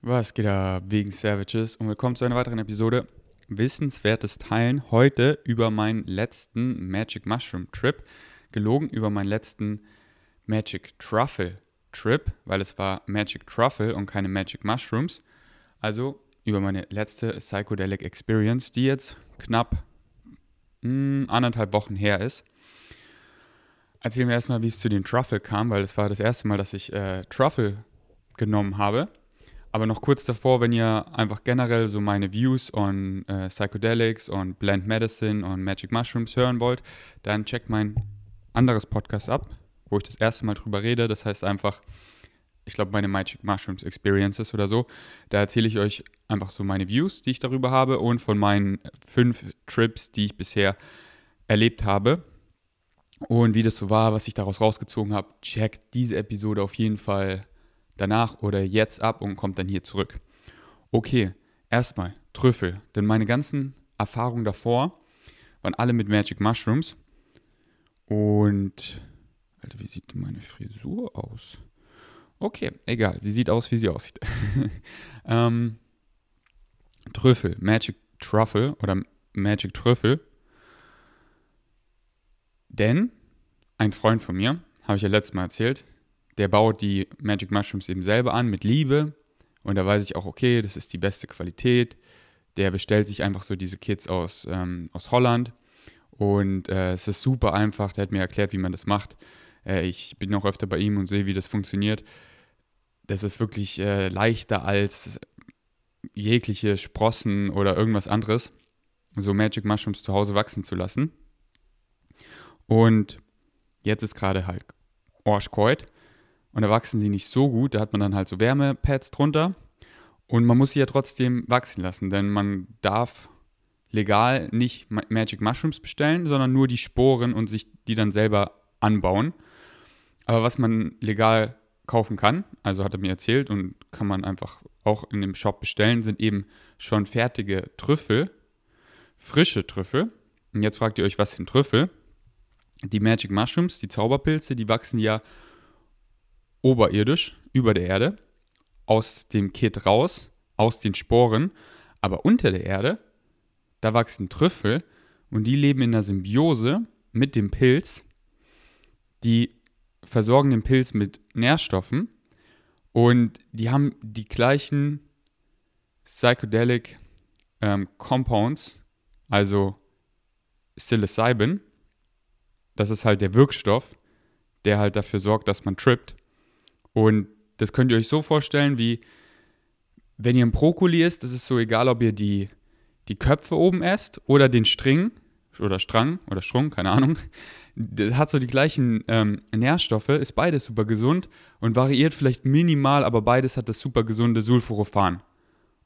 Was geht da wegen Savages und willkommen zu einer weiteren Episode Wissenswertes Teilen. Heute über meinen letzten Magic Mushroom Trip. Gelogen über meinen letzten Magic Truffle Trip, weil es war Magic Truffle und keine Magic Mushrooms. Also über meine letzte Psychedelic Experience, die jetzt knapp mh, hm, anderthalb Wochen her ist. Erzählen wir erstmal, wie es zu den Truffle kam, weil es war das erste Mal, dass ich äh, Truffle genommen habe. Aber noch kurz davor, wenn ihr einfach generell so meine Views on äh, Psychedelics und Blend Medicine und Magic Mushrooms hören wollt, dann checkt mein anderes Podcast ab, wo ich das erste Mal drüber rede. Das heißt einfach, ich glaube, meine Magic Mushrooms Experiences oder so. Da erzähle ich euch einfach so meine Views, die ich darüber habe und von meinen fünf Trips, die ich bisher erlebt habe. Und wie das so war, was ich daraus rausgezogen habe, checkt diese Episode auf jeden Fall danach oder jetzt ab und kommt dann hier zurück. Okay, erstmal Trüffel, denn meine ganzen Erfahrungen davor waren alle mit Magic Mushrooms. Und, Alter, wie sieht meine Frisur aus? Okay, egal, sie sieht aus, wie sie aussieht. ähm, Trüffel, Magic Truffle oder Magic Trüffel. Denn ein Freund von mir, habe ich ja letztes Mal erzählt, der baut die Magic Mushrooms eben selber an mit Liebe. Und da weiß ich auch, okay, das ist die beste Qualität. Der bestellt sich einfach so diese Kits aus, ähm, aus Holland. Und äh, es ist super einfach. Der hat mir erklärt, wie man das macht. Äh, ich bin auch öfter bei ihm und sehe, wie das funktioniert. Das ist wirklich äh, leichter als jegliche Sprossen oder irgendwas anderes, so Magic Mushrooms zu Hause wachsen zu lassen. Und jetzt ist gerade halt Orschkeut und da wachsen sie nicht so gut. Da hat man dann halt so Wärmepads drunter. Und man muss sie ja trotzdem wachsen lassen, denn man darf legal nicht Magic Mushrooms bestellen, sondern nur die Sporen und sich die dann selber anbauen. Aber was man legal kaufen kann, also hat er mir erzählt und kann man einfach auch in dem Shop bestellen, sind eben schon fertige Trüffel, frische Trüffel. Und jetzt fragt ihr euch, was sind Trüffel? Die Magic Mushrooms, die Zauberpilze, die wachsen ja oberirdisch, über der Erde, aus dem Kit raus, aus den Sporen, aber unter der Erde, da wachsen Trüffel und die leben in der Symbiose mit dem Pilz. Die versorgen den Pilz mit Nährstoffen und die haben die gleichen Psychedelic ähm, Compounds, also Psilocybin. Das ist halt der Wirkstoff, der halt dafür sorgt, dass man trippt. Und das könnt ihr euch so vorstellen, wie wenn ihr ein Brokkoli isst, das ist so egal, ob ihr die, die Köpfe oben esst oder den String oder Strang oder Strung, keine Ahnung. Das hat so die gleichen ähm, Nährstoffe, ist beides super gesund und variiert vielleicht minimal, aber beides hat das super gesunde Sulforophan.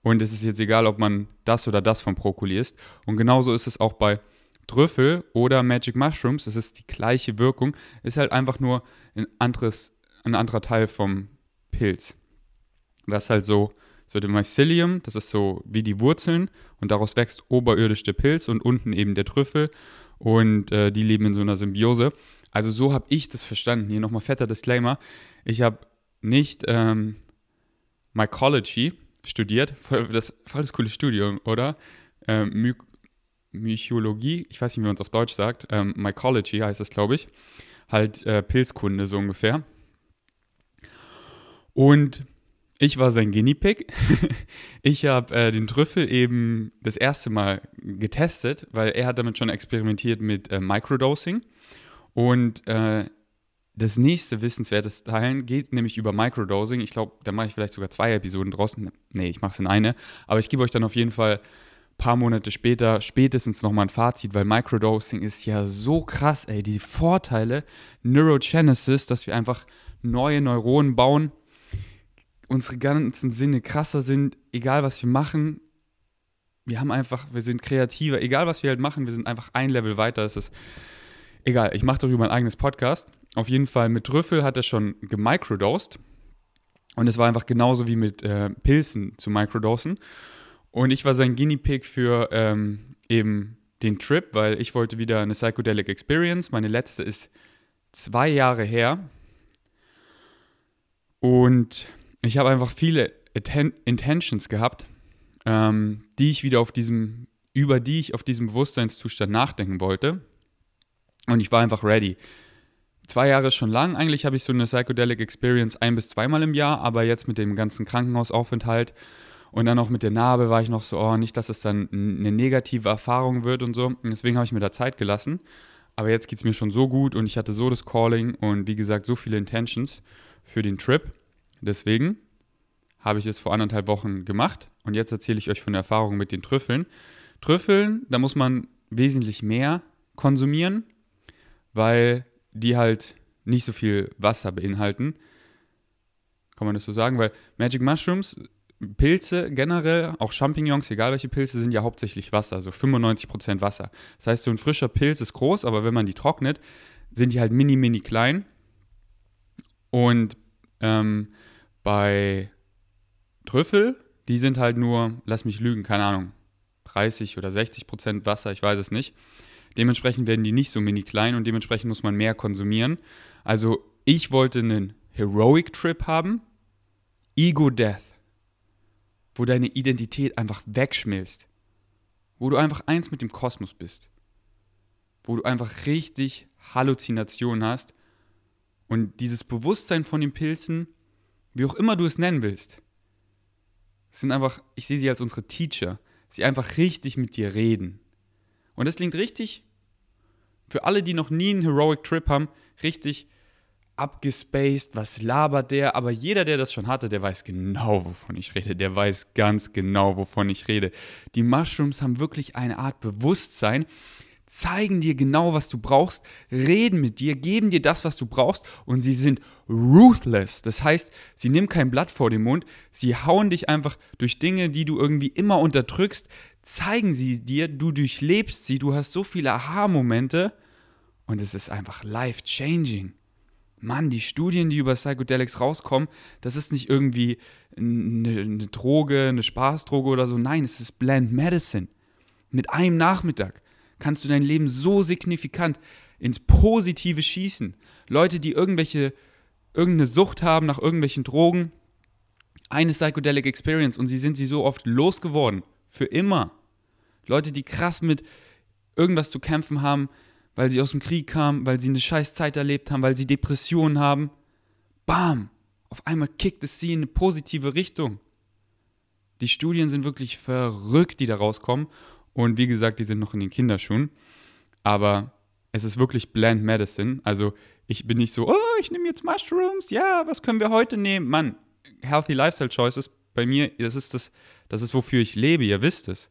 Und es ist jetzt egal, ob man das oder das vom Brokkoli isst. Und genauso ist es auch bei Trüffel oder Magic Mushrooms. Es ist die gleiche Wirkung, ist halt einfach nur ein anderes ein anderer Teil vom Pilz. Das ist halt so, so der Mycelium, das ist so wie die Wurzeln und daraus wächst oberirdisch der Pilz und unten eben der Trüffel und äh, die leben in so einer Symbiose. Also so habe ich das verstanden. Hier nochmal fetter Disclaimer. Ich habe nicht ähm, Mycology studiert, voll das, voll das coole Studium, oder? Ähm, My Mychologie, ich weiß nicht, wie man es auf Deutsch sagt, ähm, Mycology heißt das, glaube ich. Halt äh, Pilzkunde so ungefähr. Und ich war sein Guinea Pig. ich habe äh, den Trüffel eben das erste Mal getestet, weil er hat damit schon experimentiert mit äh, Microdosing. Und äh, das nächste wissenswertes Teilen geht nämlich über Microdosing. Ich glaube, da mache ich vielleicht sogar zwei Episoden draußen. Nee, ich mache es in eine. Aber ich gebe euch dann auf jeden Fall ein paar Monate später spätestens nochmal ein Fazit, weil Microdosing ist ja so krass, ey. Die Vorteile, Neurogenesis, dass wir einfach neue Neuronen bauen unsere ganzen Sinne krasser sind, egal was wir machen. Wir haben einfach, wir sind kreativer, egal was wir halt machen, wir sind einfach ein Level weiter. Es ist egal, ich mache darüber ein eigenes Podcast. Auf jeden Fall mit Trüffel hat er schon gemicrodosed. Und es war einfach genauso wie mit äh, Pilzen zu microdosen. Und ich war sein Guinea Pig für ähm, eben den Trip, weil ich wollte wieder eine Psychedelic Experience. Meine letzte ist zwei Jahre her. Und ich habe einfach viele Atten Intentions gehabt, ähm, die ich wieder auf diesem, über die ich auf diesem Bewusstseinszustand nachdenken wollte. Und ich war einfach ready. Zwei Jahre ist schon lang. Eigentlich habe ich so eine Psychedelic Experience ein- bis zweimal im Jahr, aber jetzt mit dem ganzen Krankenhausaufenthalt und dann auch mit der Narbe war ich noch so, oh, nicht, dass es dann eine negative Erfahrung wird und so. Und deswegen habe ich mir da Zeit gelassen. Aber jetzt geht es mir schon so gut und ich hatte so das Calling und wie gesagt, so viele Intentions für den Trip. Deswegen habe ich es vor anderthalb Wochen gemacht und jetzt erzähle ich euch von der Erfahrung mit den Trüffeln. Trüffeln, da muss man wesentlich mehr konsumieren, weil die halt nicht so viel Wasser beinhalten. Kann man das so sagen? Weil Magic Mushrooms Pilze generell, auch Champignons, egal welche Pilze, sind ja hauptsächlich Wasser, also 95% Wasser. Das heißt, so ein frischer Pilz ist groß, aber wenn man die trocknet, sind die halt mini, mini klein. Und ähm, bei Trüffel, die sind halt nur, lass mich lügen, keine Ahnung, 30 oder 60% Wasser, ich weiß es nicht. Dementsprechend werden die nicht so mini klein und dementsprechend muss man mehr konsumieren. Also ich wollte einen Heroic Trip haben, Ego Death wo deine Identität einfach wegschmilzt, wo du einfach eins mit dem Kosmos bist, wo du einfach richtig Halluzinationen hast und dieses Bewusstsein von den Pilzen, wie auch immer du es nennen willst, sind einfach, ich sehe sie als unsere Teacher, sie einfach richtig mit dir reden. Und das klingt richtig, für alle, die noch nie einen Heroic Trip haben, richtig abgespaced, was labert der? Aber jeder, der das schon hatte, der weiß genau, wovon ich rede. Der weiß ganz genau, wovon ich rede. Die Mushrooms haben wirklich eine Art Bewusstsein, zeigen dir genau, was du brauchst, reden mit dir, geben dir das, was du brauchst und sie sind ruthless. Das heißt, sie nehmen kein Blatt vor den Mund, sie hauen dich einfach durch Dinge, die du irgendwie immer unterdrückst, zeigen sie dir, du durchlebst sie, du hast so viele Aha-Momente und es ist einfach life-changing. Mann, die Studien, die über Psychedelics rauskommen, das ist nicht irgendwie eine, eine Droge, eine Spaßdroge oder so. Nein, es ist Blend Medicine. Mit einem Nachmittag kannst du dein Leben so signifikant ins Positive schießen. Leute, die irgendwelche, irgendeine Sucht haben nach irgendwelchen Drogen, eine Psychedelic Experience und sie sind sie so oft losgeworden. Für immer. Leute, die krass mit irgendwas zu kämpfen haben, weil sie aus dem Krieg kamen, weil sie eine scheiß Zeit erlebt haben, weil sie Depressionen haben. Bam! Auf einmal kickt es sie in eine positive Richtung. Die Studien sind wirklich verrückt, die da rauskommen. Und wie gesagt, die sind noch in den Kinderschuhen. Aber es ist wirklich Blend Medicine. Also ich bin nicht so, oh, ich nehme jetzt Mushrooms. Ja, was können wir heute nehmen? Mann, Healthy Lifestyle Choices bei mir, das ist das, das ist wofür ich lebe, ihr wisst es.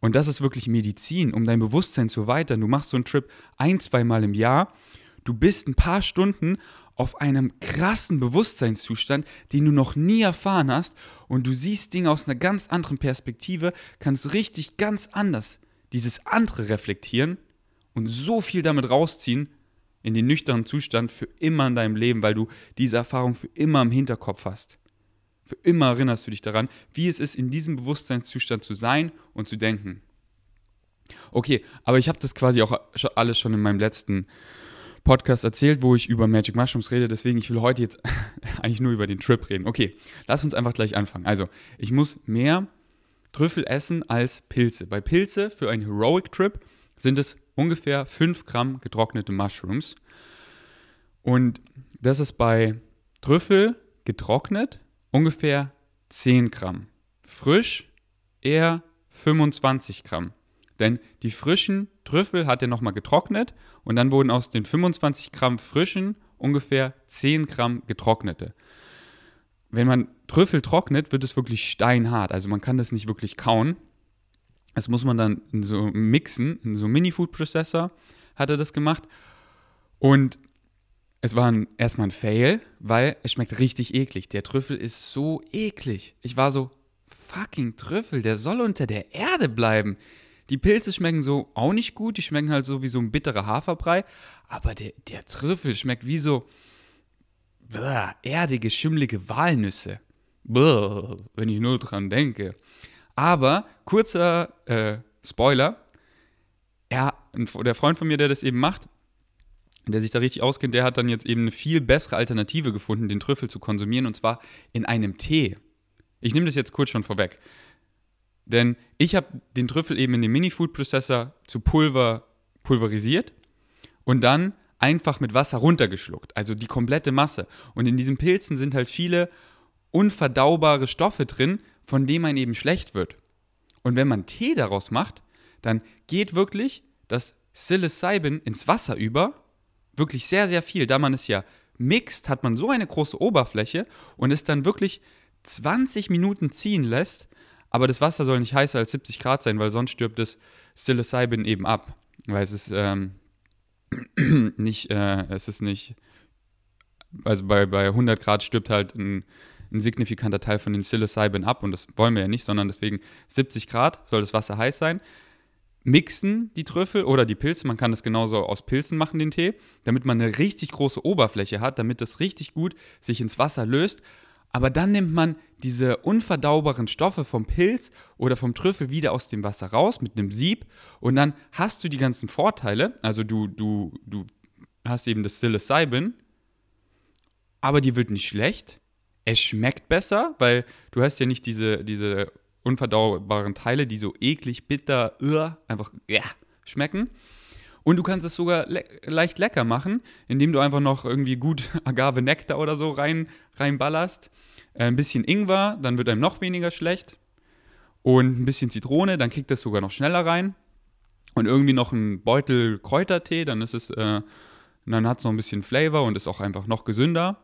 Und das ist wirklich Medizin, um dein Bewusstsein zu erweitern. Du machst so einen Trip ein, zweimal im Jahr. Du bist ein paar Stunden auf einem krassen Bewusstseinszustand, den du noch nie erfahren hast. Und du siehst Dinge aus einer ganz anderen Perspektive, kannst richtig ganz anders dieses andere reflektieren und so viel damit rausziehen in den nüchternen Zustand für immer in deinem Leben, weil du diese Erfahrung für immer im Hinterkopf hast. Für immer erinnerst du dich daran, wie es ist, in diesem Bewusstseinszustand zu sein und zu denken. Okay, aber ich habe das quasi auch alles schon in meinem letzten Podcast erzählt, wo ich über Magic Mushrooms rede. Deswegen, ich will heute jetzt eigentlich nur über den Trip reden. Okay, lass uns einfach gleich anfangen. Also, ich muss mehr Trüffel essen als Pilze. Bei Pilze für einen Heroic Trip sind es ungefähr 5 Gramm getrocknete Mushrooms. Und das ist bei Trüffel getrocknet ungefähr 10 Gramm. Frisch eher 25 Gramm. Denn die frischen Trüffel hat er nochmal getrocknet und dann wurden aus den 25 Gramm frischen ungefähr 10 Gramm getrocknete. Wenn man Trüffel trocknet, wird es wirklich steinhart. Also man kann das nicht wirklich kauen. Das muss man dann in so mixen, in so Mini-Food-Processor hat er das gemacht. Und es war ein, erstmal ein Fail, weil es schmeckt richtig eklig. Der Trüffel ist so eklig. Ich war so, fucking Trüffel, der soll unter der Erde bleiben. Die Pilze schmecken so auch nicht gut, die schmecken halt so wie so ein bitterer Haferbrei, aber der, der Trüffel schmeckt wie so bläh, erdige, schimmlige Walnüsse. Bläh, wenn ich nur dran denke. Aber kurzer äh, Spoiler, er, der Freund von mir, der das eben macht, der sich da richtig auskennt, der hat dann jetzt eben eine viel bessere Alternative gefunden, den Trüffel zu konsumieren, und zwar in einem Tee. Ich nehme das jetzt kurz schon vorweg. Denn ich habe den Trüffel eben in den Mini-Food-Prozessor zu Pulver pulverisiert und dann einfach mit Wasser runtergeschluckt. Also die komplette Masse. Und in diesen Pilzen sind halt viele unverdaubare Stoffe drin, von denen man eben schlecht wird. Und wenn man Tee daraus macht, dann geht wirklich das Psilocybin ins Wasser über. Wirklich sehr, sehr viel. Da man es ja mixt, hat man so eine große Oberfläche und es dann wirklich 20 Minuten ziehen lässt. Aber das Wasser soll nicht heißer als 70 Grad sein, weil sonst stirbt das Psilocybin eben ab. Weil es ist ähm, nicht, äh, es ist nicht, also bei, bei 100 Grad stirbt halt ein, ein signifikanter Teil von den Psilocybin ab und das wollen wir ja nicht, sondern deswegen 70 Grad soll das Wasser heiß sein mixen die Trüffel oder die Pilze, man kann das genauso aus Pilzen machen, den Tee, damit man eine richtig große Oberfläche hat, damit das richtig gut sich ins Wasser löst. Aber dann nimmt man diese unverdaubaren Stoffe vom Pilz oder vom Trüffel wieder aus dem Wasser raus mit einem Sieb und dann hast du die ganzen Vorteile. Also du, du, du hast eben das Psilocybin, aber die wird nicht schlecht. Es schmeckt besser, weil du hast ja nicht diese, diese unverdaubaren Teile, die so eklig, bitter, uh, einfach ja, schmecken. Und du kannst es sogar le leicht lecker machen, indem du einfach noch irgendwie gut Agave-Nektar oder so rein, reinballerst. Äh, ein bisschen Ingwer, dann wird einem noch weniger schlecht. Und ein bisschen Zitrone, dann kriegt das sogar noch schneller rein. Und irgendwie noch ein Beutel Kräutertee, dann ist es, äh, dann hat es noch ein bisschen Flavor und ist auch einfach noch gesünder.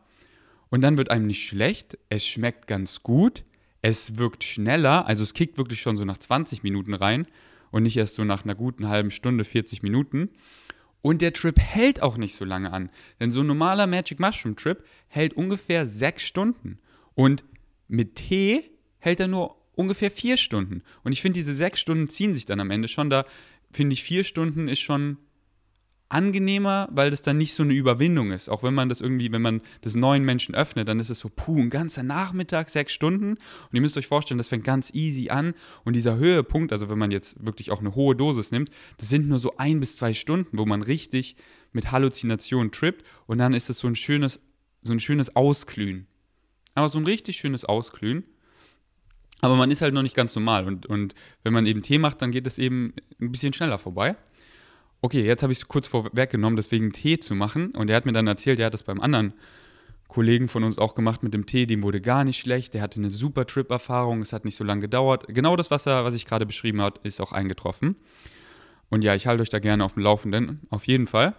Und dann wird einem nicht schlecht, es schmeckt ganz gut. Es wirkt schneller, also es kickt wirklich schon so nach 20 Minuten rein und nicht erst so nach einer guten halben Stunde, 40 Minuten. Und der Trip hält auch nicht so lange an. Denn so ein normaler Magic Mushroom Trip hält ungefähr sechs Stunden. Und mit Tee hält er nur ungefähr vier Stunden. Und ich finde, diese sechs Stunden ziehen sich dann am Ende schon. Da finde ich, vier Stunden ist schon angenehmer, weil das dann nicht so eine Überwindung ist. Auch wenn man das irgendwie, wenn man das neuen Menschen öffnet, dann ist es so, puh, ein ganzer Nachmittag, sechs Stunden. Und ihr müsst euch vorstellen, das fängt ganz easy an. Und dieser Höhepunkt, also wenn man jetzt wirklich auch eine hohe Dosis nimmt, das sind nur so ein bis zwei Stunden, wo man richtig mit Halluzinationen trippt. Und dann ist es so ein schönes, so ein schönes Ausglühen. Aber so ein richtig schönes Ausglühen. Aber man ist halt noch nicht ganz normal. Und, und wenn man eben Tee macht, dann geht es eben ein bisschen schneller vorbei okay, jetzt habe ich es kurz vorweggenommen, deswegen Tee zu machen. Und er hat mir dann erzählt, er hat das beim anderen Kollegen von uns auch gemacht mit dem Tee, dem wurde gar nicht schlecht, der hatte eine super Trip-Erfahrung, es hat nicht so lange gedauert. Genau das, was, er, was ich gerade beschrieben habe, ist auch eingetroffen. Und ja, ich halte euch da gerne auf dem Laufenden, auf jeden Fall.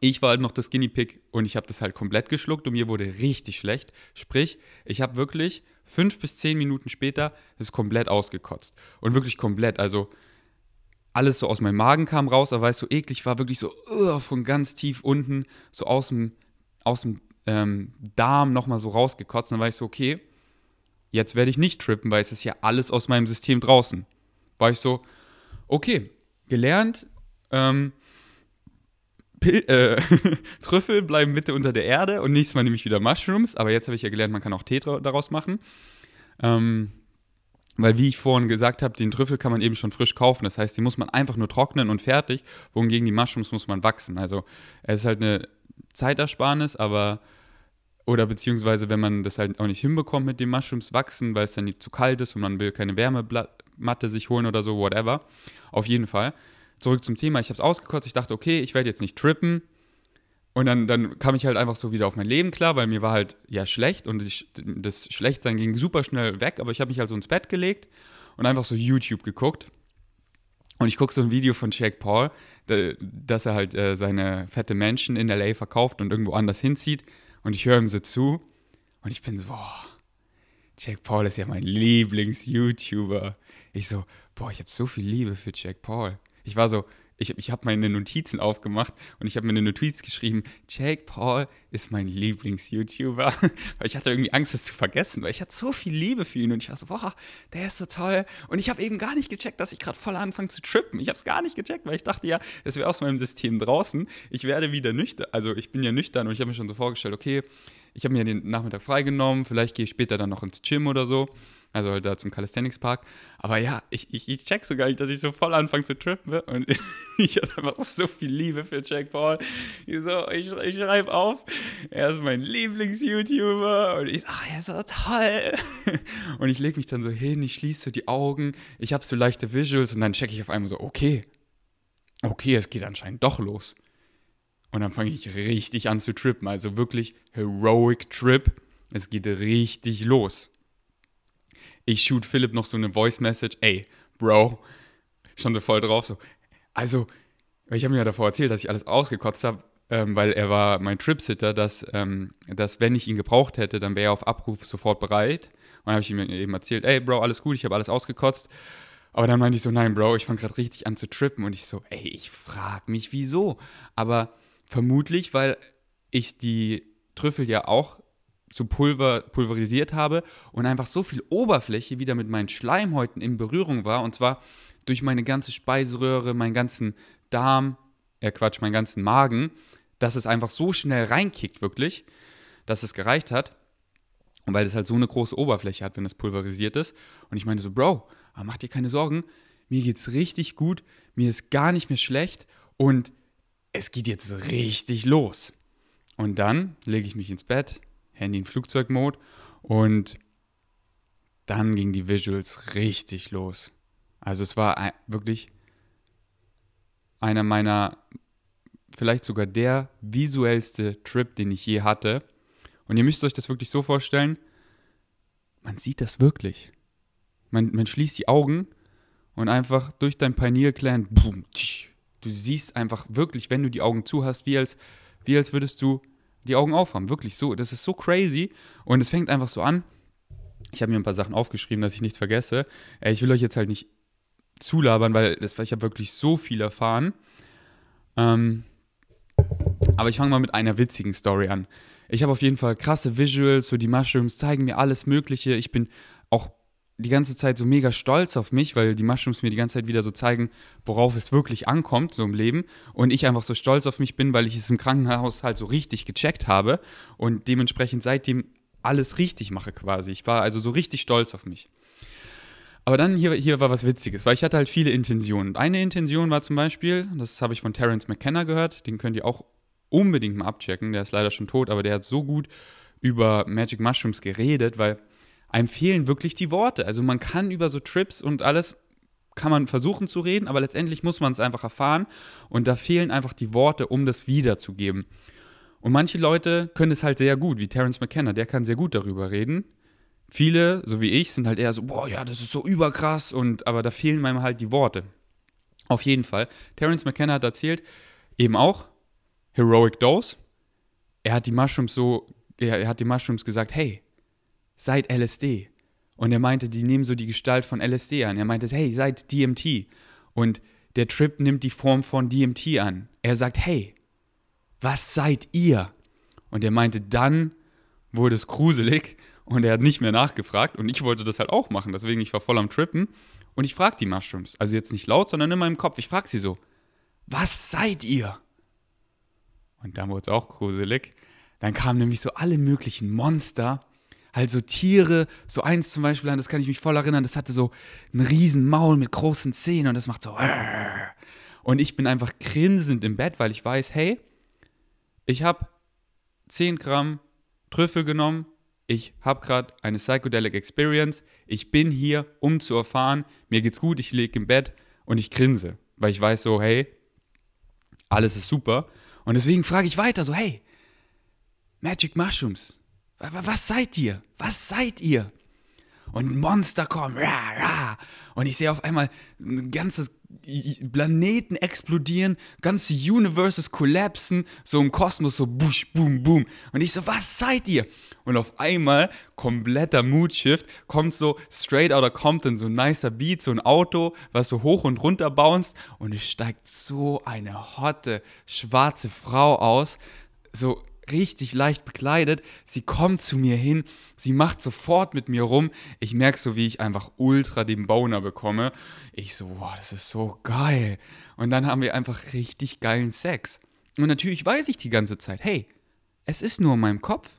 Ich war halt noch das Guinea Pig und ich habe das halt komplett geschluckt und mir wurde richtig schlecht. Sprich, ich habe wirklich fünf bis zehn Minuten später es komplett ausgekotzt. Und wirklich komplett. Also alles so aus meinem Magen kam raus, aber weil es so eklig war, wirklich so uh, von ganz tief unten, so aus dem, aus dem ähm, Darm nochmal so rausgekotzt. Dann war ich so, okay, jetzt werde ich nicht trippen, weil es ist ja alles aus meinem System draußen. War ich so, okay, gelernt, ähm, Pil äh, Trüffel bleiben bitte unter der Erde und nächstes Mal nehme ich wieder Mushrooms, aber jetzt habe ich ja gelernt, man kann auch Tee daraus machen. Ähm, weil, wie ich vorhin gesagt habe, den Trüffel kann man eben schon frisch kaufen. Das heißt, die muss man einfach nur trocknen und fertig. Wohingegen die Mushrooms muss man wachsen. Also, es ist halt eine Zeitersparnis, aber. Oder beziehungsweise, wenn man das halt auch nicht hinbekommt mit den Mushrooms wachsen, weil es dann nicht zu kalt ist und man will keine Wärmematte sich holen oder so, whatever. Auf jeden Fall. Zurück zum Thema. Ich habe es ausgekotzt. Ich dachte, okay, ich werde jetzt nicht trippen und dann, dann kam ich halt einfach so wieder auf mein Leben klar, weil mir war halt ja schlecht und ich, das Schlechtsein ging super schnell weg, aber ich habe mich halt so ins Bett gelegt und einfach so YouTube geguckt. Und ich gucke so ein Video von Jake Paul, dass er halt äh, seine fette Menschen in LA verkauft und irgendwo anders hinzieht. Und ich höre ihm so zu und ich bin so, boah, Jake Paul ist ja mein Lieblings-YouTuber. Ich so, boah, ich habe so viel Liebe für Jake Paul. Ich war so, ich, ich habe meine Notizen aufgemacht und ich habe mir eine Notiz geschrieben, Jake Paul ist mein Lieblings-YouTuber. weil ich hatte irgendwie Angst, das zu vergessen, weil ich hatte so viel Liebe für ihn und ich war so, boah, der ist so toll. Und ich habe eben gar nicht gecheckt, dass ich gerade voll anfange zu trippen. Ich habe es gar nicht gecheckt, weil ich dachte ja, es wäre aus meinem System draußen. Ich werde wieder nüchtern, also ich bin ja nüchtern und ich habe mir schon so vorgestellt, okay, ich habe mir den Nachmittag freigenommen, vielleicht gehe ich später dann noch ins Gym oder so. Also halt da zum Calisthenics Park. Aber ja, ich, ich, ich check so gar nicht, dass ich so voll anfange zu trippen. Ne? Und ich habe einfach so viel Liebe für Jack Paul. Ich, so, ich, ich schreibe auf, er ist mein Lieblings-YouTuber. Und ich so, ach, er ist so toll. Und ich lege mich dann so hin, ich schließe so die Augen, ich habe so leichte Visuals und dann check ich auf einmal so, okay, okay, es geht anscheinend doch los. Und dann fange ich richtig an zu trippen. Also wirklich Heroic Trip. Es geht richtig los. Ich shoot Philipp noch so eine Voice Message. Ey, Bro, schon so voll drauf. So, also, ich habe mir ja davor erzählt, dass ich alles ausgekotzt habe, ähm, weil er war mein Tripsitter, dass, ähm, dass wenn ich ihn gebraucht hätte, dann wäre er auf Abruf sofort bereit. Und dann habe ich ihm eben erzählt, ey, Bro, alles gut, ich habe alles ausgekotzt. Aber dann meinte ich so, nein, Bro, ich fange gerade richtig an zu trippen. Und ich so, ey, ich frage mich, wieso. Aber vermutlich, weil ich die Trüffel ja auch zu Pulver pulverisiert habe und einfach so viel Oberfläche wieder mit meinen Schleimhäuten in Berührung war. Und zwar durch meine ganze Speiseröhre, meinen ganzen Darm, äh Quatsch, meinen ganzen Magen, dass es einfach so schnell reinkickt, wirklich, dass es gereicht hat. Und weil es halt so eine große Oberfläche hat, wenn es pulverisiert ist. Und ich meine so, Bro, mach dir keine Sorgen, mir geht's richtig gut, mir ist gar nicht mehr schlecht und es geht jetzt richtig los. Und dann lege ich mich ins Bett, Handy in Flugzeugmod und dann ging die Visuals richtig los. Also es war wirklich einer meiner, vielleicht sogar der visuellste Trip, den ich je hatte. Und ihr müsst euch das wirklich so vorstellen, man sieht das wirklich. Man, man schließt die Augen und einfach durch dein Pineal Gland, boom, tsch, du siehst einfach wirklich, wenn du die Augen zu hast, wie als, wie als würdest du die Augen aufhaben. Wirklich so. Das ist so crazy. Und es fängt einfach so an. Ich habe mir ein paar Sachen aufgeschrieben, dass ich nichts vergesse. Äh, ich will euch jetzt halt nicht zulabern, weil das, ich habe wirklich so viel erfahren. Ähm, aber ich fange mal mit einer witzigen Story an. Ich habe auf jeden Fall krasse Visuals, so die Mushrooms zeigen mir alles Mögliche. Ich bin auch die ganze Zeit so mega stolz auf mich, weil die Mushrooms mir die ganze Zeit wieder so zeigen, worauf es wirklich ankommt, so im Leben. Und ich einfach so stolz auf mich bin, weil ich es im Krankenhaus halt so richtig gecheckt habe und dementsprechend seitdem alles richtig mache quasi. Ich war also so richtig stolz auf mich. Aber dann hier, hier war was Witziges, weil ich hatte halt viele Intentionen. Eine Intention war zum Beispiel, das habe ich von Terence McKenna gehört, den könnt ihr auch unbedingt mal abchecken, der ist leider schon tot, aber der hat so gut über Magic Mushrooms geredet, weil einem fehlen wirklich die Worte. Also man kann über so Trips und alles kann man versuchen zu reden, aber letztendlich muss man es einfach erfahren und da fehlen einfach die Worte, um das wiederzugeben. Und manche Leute können es halt sehr gut, wie Terence McKenna, der kann sehr gut darüber reden. Viele, so wie ich, sind halt eher so, boah, ja, das ist so überkrass und aber da fehlen einem halt die Worte. Auf jeden Fall. Terence McKenna hat erzählt, eben auch Heroic Dose. Er hat die Mushrooms so, er hat die Mushrooms gesagt, hey, seid LSD. Und er meinte, die nehmen so die Gestalt von LSD an. Er meinte, hey, seid DMT. Und der Trip nimmt die Form von DMT an. Er sagt, hey, was seid ihr? Und er meinte, dann wurde es gruselig und er hat nicht mehr nachgefragt. Und ich wollte das halt auch machen, deswegen ich war voll am Trippen. Und ich frage die Mushrooms, also jetzt nicht laut, sondern in meinem Kopf. Ich frage sie so, was seid ihr? Und dann wurde es auch gruselig. Dann kamen nämlich so alle möglichen Monster halt so Tiere, so eins zum Beispiel, an das kann ich mich voll erinnern, das hatte so einen riesen Maul mit großen Zähnen und das macht so. Und ich bin einfach grinsend im Bett, weil ich weiß, hey, ich habe 10 Gramm Trüffel genommen, ich habe gerade eine Psychedelic Experience, ich bin hier, um zu erfahren, mir geht's gut, ich lege im Bett und ich grinse, weil ich weiß so, hey, alles ist super. Und deswegen frage ich weiter, so, hey, Magic Mushrooms, was seid ihr? Was seid ihr? Und Monster kommen, rah, rah. und ich sehe auf einmal ein ganzes Planeten explodieren, ganze Universes kollapsen, so im Kosmos, so busch, boom, boom. Und ich so, was seid ihr? Und auf einmal, kompletter Moodshift, kommt so straight out of Compton, so ein nicer Beat, so ein Auto, was so hoch und runter bounced. Und es steigt so eine hotte, schwarze Frau aus, so richtig leicht bekleidet. Sie kommt zu mir hin, sie macht sofort mit mir rum. Ich merke so, wie ich einfach ultra den Boner bekomme. Ich so, wow, das ist so geil. Und dann haben wir einfach richtig geilen Sex. Und natürlich weiß ich die ganze Zeit, hey, es ist nur in meinem Kopf.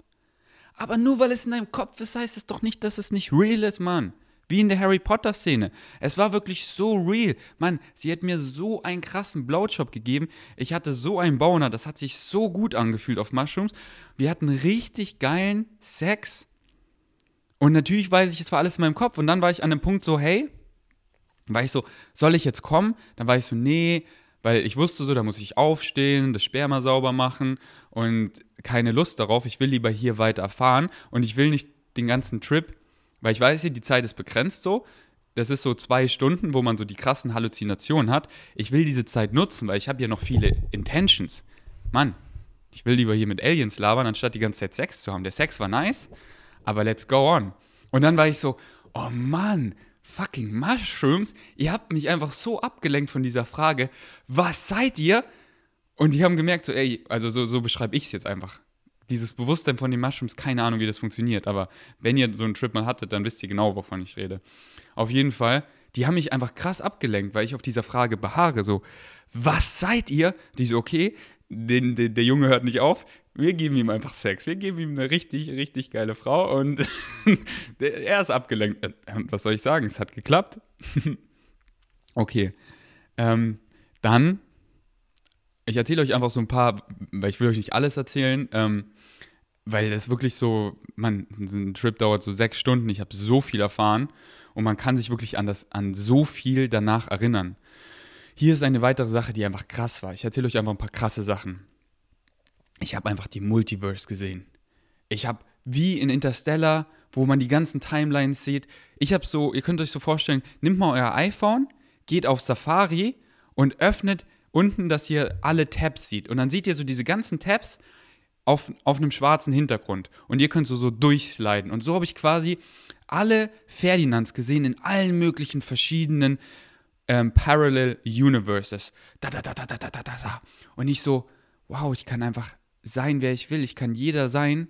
Aber nur weil es in deinem Kopf ist, heißt es doch nicht, dass es nicht real ist, Mann. Wie in der Harry Potter-Szene. Es war wirklich so real. Mann, sie hat mir so einen krassen Blowjob gegeben. Ich hatte so einen Boner. Das hat sich so gut angefühlt auf Mushrooms. Wir hatten richtig geilen Sex. Und natürlich weiß ich, es war alles in meinem Kopf. Und dann war ich an dem Punkt so, hey, war ich so, soll ich jetzt kommen? Dann war ich so, nee, weil ich wusste so, da muss ich aufstehen, das Sperma sauber machen und keine Lust darauf. Ich will lieber hier weiter erfahren und ich will nicht den ganzen Trip weil ich weiß, die Zeit ist begrenzt so. Das ist so zwei Stunden, wo man so die krassen Halluzinationen hat. Ich will diese Zeit nutzen, weil ich habe ja noch viele Intentions. Mann, ich will lieber hier mit Aliens labern, anstatt die ganze Zeit Sex zu haben. Der Sex war nice, aber let's go on. Und dann war ich so, oh Mann, fucking Mushrooms, ihr habt mich einfach so abgelenkt von dieser Frage, was seid ihr? Und die haben gemerkt, so, ey, also so, so beschreibe ich es jetzt einfach dieses Bewusstsein von den Mushrooms, keine Ahnung, wie das funktioniert. Aber wenn ihr so einen Trip mal hattet, dann wisst ihr genau, wovon ich rede. Auf jeden Fall, die haben mich einfach krass abgelenkt, weil ich auf dieser Frage beharre. So, was seid ihr? Die so, okay, den, den, der Junge hört nicht auf. Wir geben ihm einfach Sex. Wir geben ihm eine richtig, richtig geile Frau und er ist abgelenkt. Äh, was soll ich sagen? Es hat geklappt. okay. Ähm, dann ich erzähle euch einfach so ein paar, weil ich will euch nicht alles erzählen. Ähm, weil das wirklich so, man, ein Trip dauert so sechs Stunden, ich habe so viel erfahren und man kann sich wirklich an, das, an so viel danach erinnern. Hier ist eine weitere Sache, die einfach krass war. Ich erzähle euch einfach ein paar krasse Sachen. Ich habe einfach die Multiverse gesehen. Ich habe, wie in Interstellar, wo man die ganzen Timelines sieht, ich habe so, ihr könnt euch so vorstellen, nimmt mal euer iPhone, geht auf Safari und öffnet unten, dass ihr alle Tabs sieht. Und dann seht ihr so diese ganzen Tabs auf, auf einem schwarzen Hintergrund. Und ihr könnt so, so durchsliden. Und so habe ich quasi alle Ferdinands gesehen in allen möglichen verschiedenen ähm, Parallel Universes. Da, da, da, da, da, da, da, da. Und ich so, wow, ich kann einfach sein, wer ich will. Ich kann jeder sein.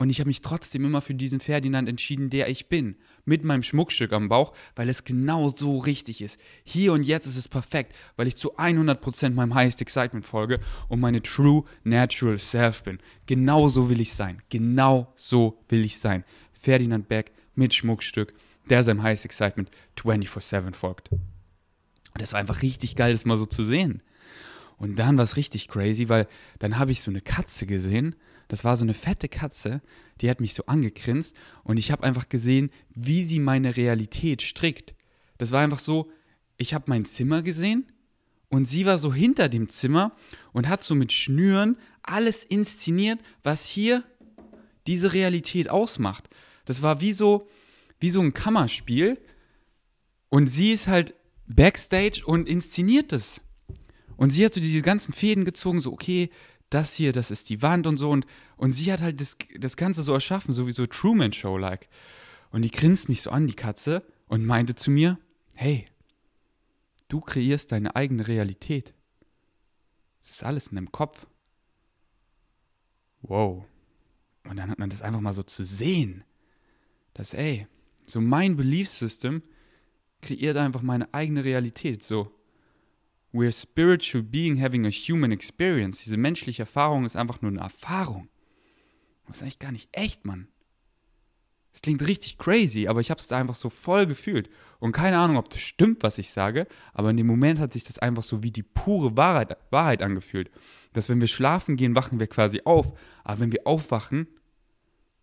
Und ich habe mich trotzdem immer für diesen Ferdinand entschieden, der ich bin. Mit meinem Schmuckstück am Bauch, weil es genau so richtig ist. Hier und jetzt ist es perfekt, weil ich zu 100% meinem Highest Excitement folge und meine True Natural Self bin. Genau so will ich sein. Genau so will ich sein. Ferdinand Beck mit Schmuckstück, der seinem Highest Excitement 24-7 folgt. Und das war einfach richtig geil, das mal so zu sehen. Und dann war es richtig crazy, weil dann habe ich so eine Katze gesehen das war so eine fette Katze, die hat mich so angegrinst und ich habe einfach gesehen, wie sie meine Realität strickt. Das war einfach so, ich habe mein Zimmer gesehen und sie war so hinter dem Zimmer und hat so mit Schnüren alles inszeniert, was hier diese Realität ausmacht. Das war wie so, wie so ein Kammerspiel und sie ist halt backstage und inszeniert es. Und sie hat so diese ganzen Fäden gezogen, so, okay, das hier, das ist die Wand und so. Und, und sie hat halt das, das Ganze so erschaffen, so wie so Truman Show-like. Und die grinst mich so an, die Katze, und meinte zu mir, hey, du kreierst deine eigene Realität. Es ist alles in deinem Kopf. Wow. Und dann hat man das einfach mal so zu sehen, dass, ey, so mein Belief System kreiert einfach meine eigene Realität. So, We're spiritual being having a human experience. Diese menschliche Erfahrung ist einfach nur eine Erfahrung. Das ist eigentlich gar nicht echt, Mann. Es klingt richtig crazy, aber ich habe es da einfach so voll gefühlt. Und keine Ahnung, ob das stimmt, was ich sage, aber in dem Moment hat sich das einfach so wie die pure Wahrheit, Wahrheit angefühlt. Dass wenn wir schlafen gehen, wachen wir quasi auf. Aber wenn wir aufwachen,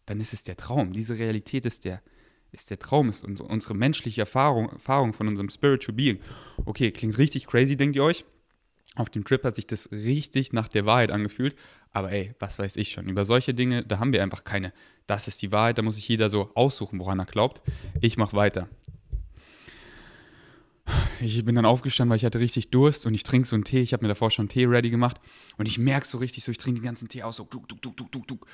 dann ist es der Traum. Diese Realität ist der, ist der Traum, ist unsere menschliche Erfahrung, Erfahrung von unserem Spiritual Being. Okay, klingt richtig crazy, denkt ihr euch? Auf dem Trip hat sich das richtig nach der Wahrheit angefühlt. Aber ey, was weiß ich schon. Über solche Dinge, da haben wir einfach keine. Das ist die Wahrheit, da muss sich jeder so aussuchen, woran er glaubt. Ich mache weiter. Ich bin dann aufgestanden, weil ich hatte richtig Durst und ich trinke so einen Tee. Ich habe mir davor schon einen Tee ready gemacht und ich merke so richtig so, ich trinke den ganzen Tee aus, so duck, duck, duck, duck, duck,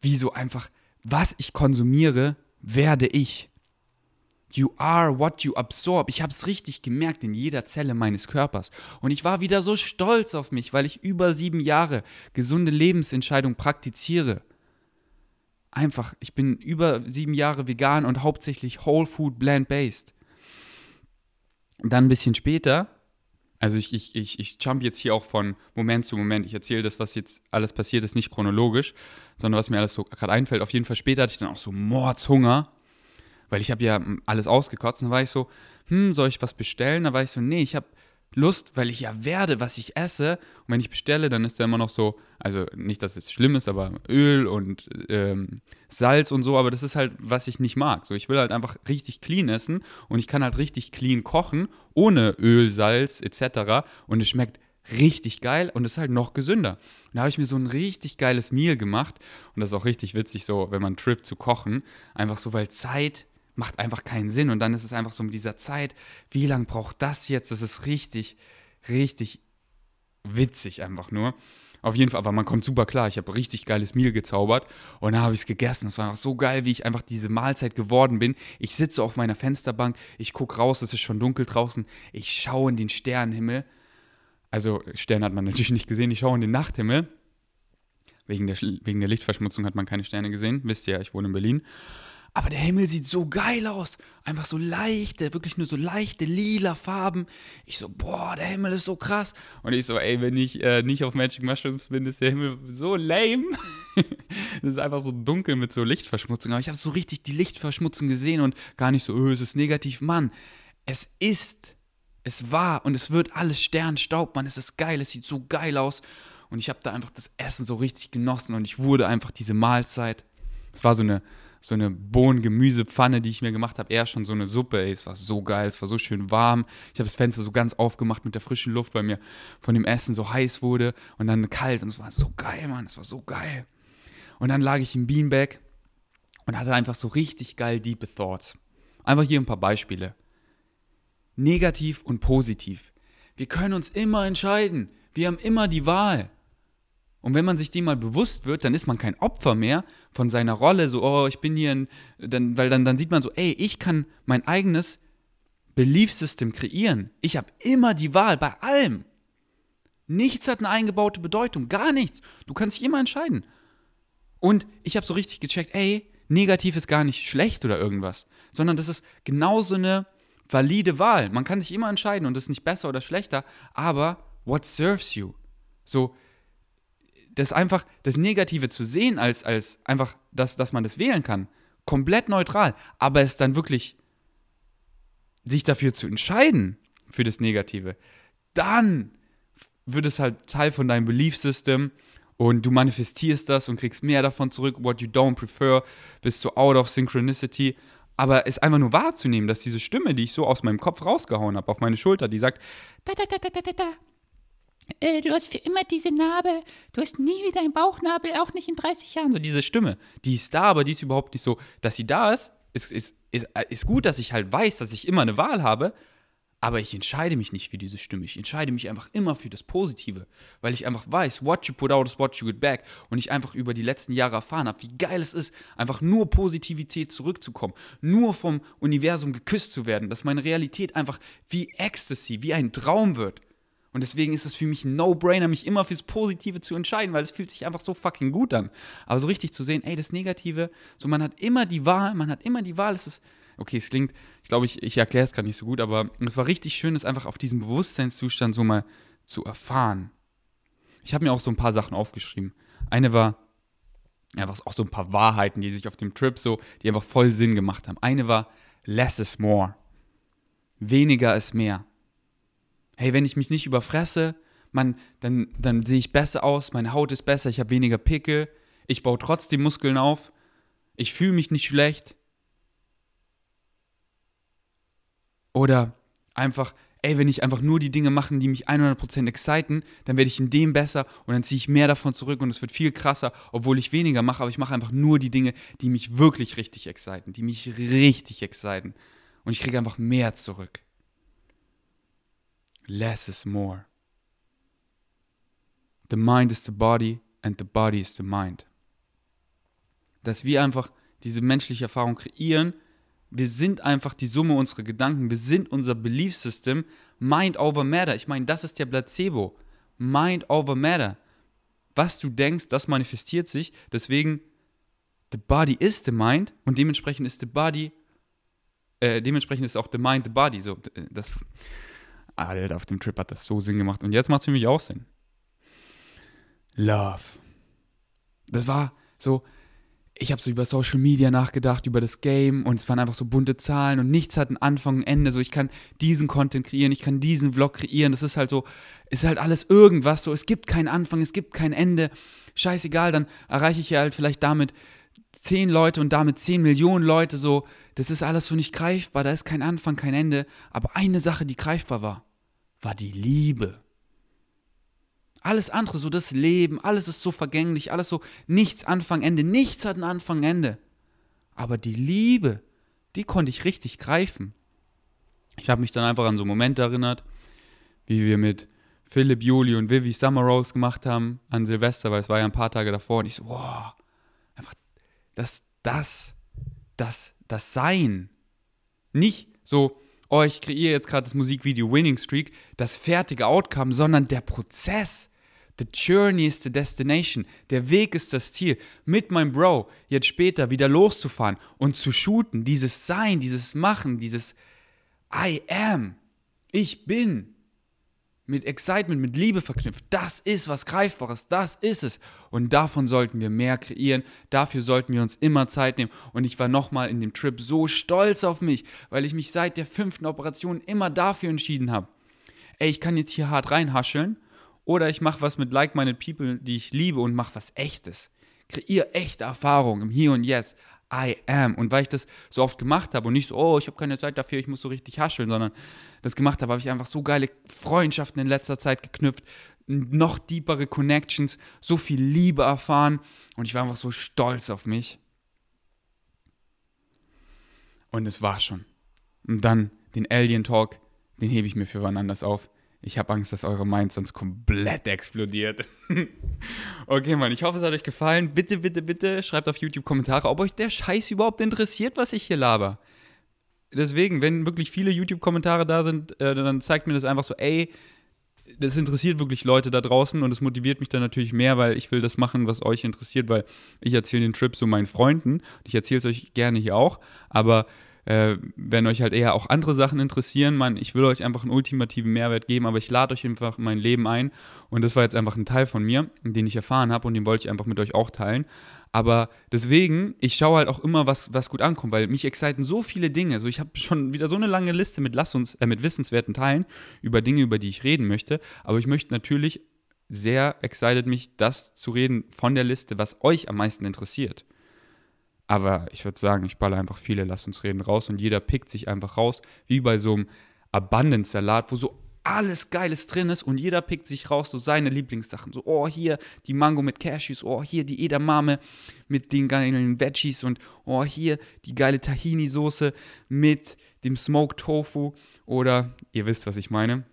wie so einfach, was ich konsumiere, werde ich. You are what you absorb. Ich habe es richtig gemerkt in jeder Zelle meines Körpers. Und ich war wieder so stolz auf mich, weil ich über sieben Jahre gesunde Lebensentscheidung praktiziere. Einfach, ich bin über sieben Jahre vegan und hauptsächlich Whole Food Blend Based. Dann ein bisschen später, also ich, ich, ich, ich jump jetzt hier auch von Moment zu Moment. Ich erzähle das, was jetzt alles passiert ist, nicht chronologisch, sondern was mir alles so gerade einfällt. Auf jeden Fall später hatte ich dann auch so Mordshunger Weil ich habe ja alles ausgekotzt. Und dann war ich so, hm, soll ich was bestellen? Da war ich so, nee, ich habe Lust, weil ich ja werde, was ich esse. Und wenn ich bestelle, dann ist da immer noch so, also nicht, dass es schlimm ist, aber Öl und ähm, Salz und so, aber das ist halt, was ich nicht mag. So, ich will halt einfach richtig clean essen und ich kann halt richtig clean kochen, ohne Öl, Salz etc. Und es schmeckt richtig geil und ist halt noch gesünder. Und da habe ich mir so ein richtig geiles Meal gemacht und das ist auch richtig witzig, so, wenn man trippt zu kochen, einfach so, weil Zeit macht einfach keinen Sinn. Und dann ist es einfach so mit dieser Zeit, wie lange braucht das jetzt? Das ist richtig, richtig witzig einfach nur. Auf jeden Fall, aber man kommt super klar. Ich habe richtig geiles Meal gezaubert und dann habe ich es gegessen. Es war einfach so geil, wie ich einfach diese Mahlzeit geworden bin. Ich sitze auf meiner Fensterbank, ich gucke raus, es ist schon dunkel draußen. Ich schaue in den Sternenhimmel. Also Sterne hat man natürlich nicht gesehen. Ich schaue in den Nachthimmel. Wegen der, wegen der Lichtverschmutzung hat man keine Sterne gesehen. Wisst ihr ja, ich wohne in Berlin. Aber der Himmel sieht so geil aus. Einfach so leichte, wirklich nur so leichte lila Farben. Ich so, boah, der Himmel ist so krass. Und ich so, ey, wenn ich äh, nicht auf Magic Mushrooms bin, ist der Himmel so lame. das ist einfach so dunkel mit so Lichtverschmutzung. Aber ich habe so richtig die Lichtverschmutzung gesehen und gar nicht so, oh, es ist negativ. Mann, es ist, es war und es wird alles Sternstaub, Mann. Es ist geil, es sieht so geil aus. Und ich habe da einfach das Essen so richtig genossen und ich wurde einfach diese Mahlzeit. Es war so eine so eine Bohnen-Gemüsepfanne, die ich mir gemacht habe, eher schon so eine Suppe. Ey, es war so geil, es war so schön warm. Ich habe das Fenster so ganz aufgemacht mit der frischen Luft, weil mir von dem Essen so heiß wurde und dann kalt und es war so geil, Mann, es war so geil. Und dann lag ich im Beanbag und hatte einfach so richtig geil deep Thoughts. Einfach hier ein paar Beispiele. Negativ und positiv. Wir können uns immer entscheiden. Wir haben immer die Wahl. Und wenn man sich dem mal bewusst wird, dann ist man kein Opfer mehr von seiner Rolle, so, oh, ich bin hier ein, dann, weil dann, dann sieht man so, ey, ich kann mein eigenes Belief System kreieren. Ich habe immer die Wahl bei allem. Nichts hat eine eingebaute Bedeutung, gar nichts. Du kannst dich immer entscheiden. Und ich habe so richtig gecheckt, ey, negativ ist gar nicht schlecht oder irgendwas, sondern das ist genauso eine valide Wahl. Man kann sich immer entscheiden und das ist nicht besser oder schlechter, aber what serves you? So, das einfach, das Negative zu sehen, als, als einfach, dass, dass man das wählen kann, komplett neutral, aber es dann wirklich sich dafür zu entscheiden, für das Negative, dann wird es halt Teil von deinem Belief System und du manifestierst das und kriegst mehr davon zurück, what you don't prefer, bist so out of synchronicity. Aber es einfach nur wahrzunehmen, dass diese Stimme, die ich so aus meinem Kopf rausgehauen habe, auf meine Schulter, die sagt, da, da, da, da, da, da, äh, du hast für immer diese Narbe, du hast nie wieder einen Bauchnabel, auch nicht in 30 Jahren. So diese Stimme, die ist da, aber die ist überhaupt nicht so, dass sie da ist. Ist, ist, ist, ist gut, dass ich halt weiß, dass ich immer eine Wahl habe, aber ich entscheide mich nicht für diese Stimme. Ich entscheide mich einfach immer für das Positive, weil ich einfach weiß, what you put out is what you get back. Und ich einfach über die letzten Jahre erfahren habe, wie geil es ist, einfach nur Positivität zurückzukommen, nur vom Universum geküsst zu werden, dass meine Realität einfach wie Ecstasy, wie ein Traum wird. Und deswegen ist es für mich ein No-Brainer, mich immer fürs Positive zu entscheiden, weil es fühlt sich einfach so fucking gut an. Aber so richtig zu sehen, ey, das Negative, so man hat immer die Wahl, man hat immer die Wahl, es ist, okay, es klingt, ich glaube, ich, ich erkläre es gerade nicht so gut, aber es war richtig schön, es einfach auf diesem Bewusstseinszustand so mal zu erfahren. Ich habe mir auch so ein paar Sachen aufgeschrieben. Eine war, einfach auch so ein paar Wahrheiten, die sich auf dem Trip so, die einfach voll Sinn gemacht haben. Eine war, less is more. Weniger ist mehr hey, wenn ich mich nicht überfresse, man, dann, dann sehe ich besser aus, meine Haut ist besser, ich habe weniger Pickel, ich baue trotzdem Muskeln auf, ich fühle mich nicht schlecht. Oder einfach, ey, wenn ich einfach nur die Dinge mache, die mich 100% exciten, dann werde ich in dem besser und dann ziehe ich mehr davon zurück und es wird viel krasser, obwohl ich weniger mache, aber ich mache einfach nur die Dinge, die mich wirklich richtig exciten, die mich richtig exciten. Und ich kriege einfach mehr zurück. Less is more. The mind is the body and the body is the mind. Dass wir einfach diese menschliche Erfahrung kreieren. Wir sind einfach die Summe unserer Gedanken. Wir sind unser Belief System. Mind over Matter. Ich meine, das ist der Placebo. Mind over Matter. Was du denkst, das manifestiert sich. Deswegen, the body is the mind und dementsprechend ist the body, äh, dementsprechend ist auch the mind the body. So, das, Alter, auf dem Trip hat das so Sinn gemacht. Und jetzt macht es für mich auch Sinn. Love. Das war so, ich habe so über Social Media nachgedacht, über das Game und es waren einfach so bunte Zahlen und nichts hat einen Anfang und Ende. So, ich kann diesen Content kreieren, ich kann diesen Vlog kreieren. Das ist halt so, ist halt alles irgendwas. So, es gibt keinen Anfang, es gibt kein Ende. Scheißegal, dann erreiche ich ja halt vielleicht damit zehn Leute und damit zehn Millionen Leute. So, das ist alles so nicht greifbar. Da ist kein Anfang, kein Ende. Aber eine Sache, die greifbar war, war die Liebe. Alles andere, so das Leben, alles ist so vergänglich, alles so nichts Anfang, Ende, nichts hat einen Anfang, Ende. Aber die Liebe, die konnte ich richtig greifen. Ich habe mich dann einfach an so Momente erinnert, wie wir mit Philipp, Juli und Vivi Summer Rose gemacht haben an Silvester, weil es war ja ein paar Tage davor und ich so, wow, einfach das, das, das, das Sein. Nicht so, oh, ich kreiere jetzt gerade das Musikvideo Winning Streak, das fertige Outcome, sondern der Prozess. The journey is the destination. Der Weg ist das Ziel. Mit meinem Bro jetzt später wieder loszufahren und zu shooten. Dieses Sein, dieses Machen, dieses I am. Ich bin. Mit Excitement, mit Liebe verknüpft. Das ist was Greifbares. Das ist es. Und davon sollten wir mehr kreieren. Dafür sollten wir uns immer Zeit nehmen. Und ich war nochmal in dem Trip so stolz auf mich, weil ich mich seit der fünften Operation immer dafür entschieden habe. Ey, ich kann jetzt hier hart reinhascheln oder ich mache was mit like-minded people, die ich liebe und mache was Echtes. Kreiere echte Erfahrungen im Hier und Jetzt. I am. Und weil ich das so oft gemacht habe und nicht so, oh, ich habe keine Zeit dafür, ich muss so richtig hascheln, sondern das gemacht habe, habe ich einfach so geile Freundschaften in letzter Zeit geknüpft, noch deepere Connections, so viel Liebe erfahren und ich war einfach so stolz auf mich. Und es war schon. Und dann den Alien Talk, den hebe ich mir für wann anders auf. Ich habe Angst, dass eure Mind sonst komplett explodiert. okay, Mann, ich hoffe, es hat euch gefallen. Bitte, bitte, bitte schreibt auf YouTube Kommentare, ob euch der Scheiß überhaupt interessiert, was ich hier laber. Deswegen, wenn wirklich viele YouTube-Kommentare da sind, äh, dann zeigt mir das einfach so, ey, das interessiert wirklich Leute da draußen und es motiviert mich dann natürlich mehr, weil ich will das machen, was euch interessiert, weil ich erzähle den Trip so meinen Freunden. Ich erzähle es euch gerne hier auch, aber äh, wenn euch halt eher auch andere Sachen interessieren, man, ich will euch einfach einen ultimativen Mehrwert geben, aber ich lade euch einfach in mein Leben ein und das war jetzt einfach ein Teil von mir, den ich erfahren habe und den wollte ich einfach mit euch auch teilen. Aber deswegen, ich schaue halt auch immer, was, was gut ankommt, weil mich exciten so viele Dinge. Also ich habe schon wieder so eine lange Liste mit Lass uns, äh, mit wissenswerten Teilen über Dinge, über die ich reden möchte. Aber ich möchte natürlich sehr excited mich, das zu reden von der Liste, was euch am meisten interessiert. Aber ich würde sagen, ich balle einfach viele Lass uns reden raus und jeder pickt sich einfach raus, wie bei so einem Abundance-Salat, wo so alles Geiles drin ist und jeder pickt sich raus so seine Lieblingssachen. So, oh, hier die Mango mit Cashews, oh, hier die Edamame mit den geilen Veggies und oh, hier die geile Tahini-Soße mit dem Smoked Tofu oder ihr wisst, was ich meine.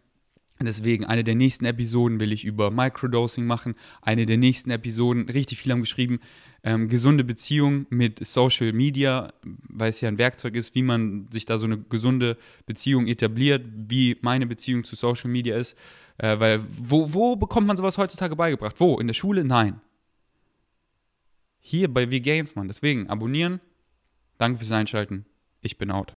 Deswegen, eine der nächsten Episoden will ich über Microdosing machen. Eine der nächsten Episoden, richtig viele haben geschrieben, ähm, gesunde Beziehung mit Social Media, weil es ja ein Werkzeug ist, wie man sich da so eine gesunde Beziehung etabliert, wie meine Beziehung zu Social Media ist. Äh, weil, wo, wo bekommt man sowas heutzutage beigebracht? Wo? In der Schule? Nein. Hier bei V-Gains, Mann. Deswegen, abonnieren. Danke fürs Einschalten. Ich bin out.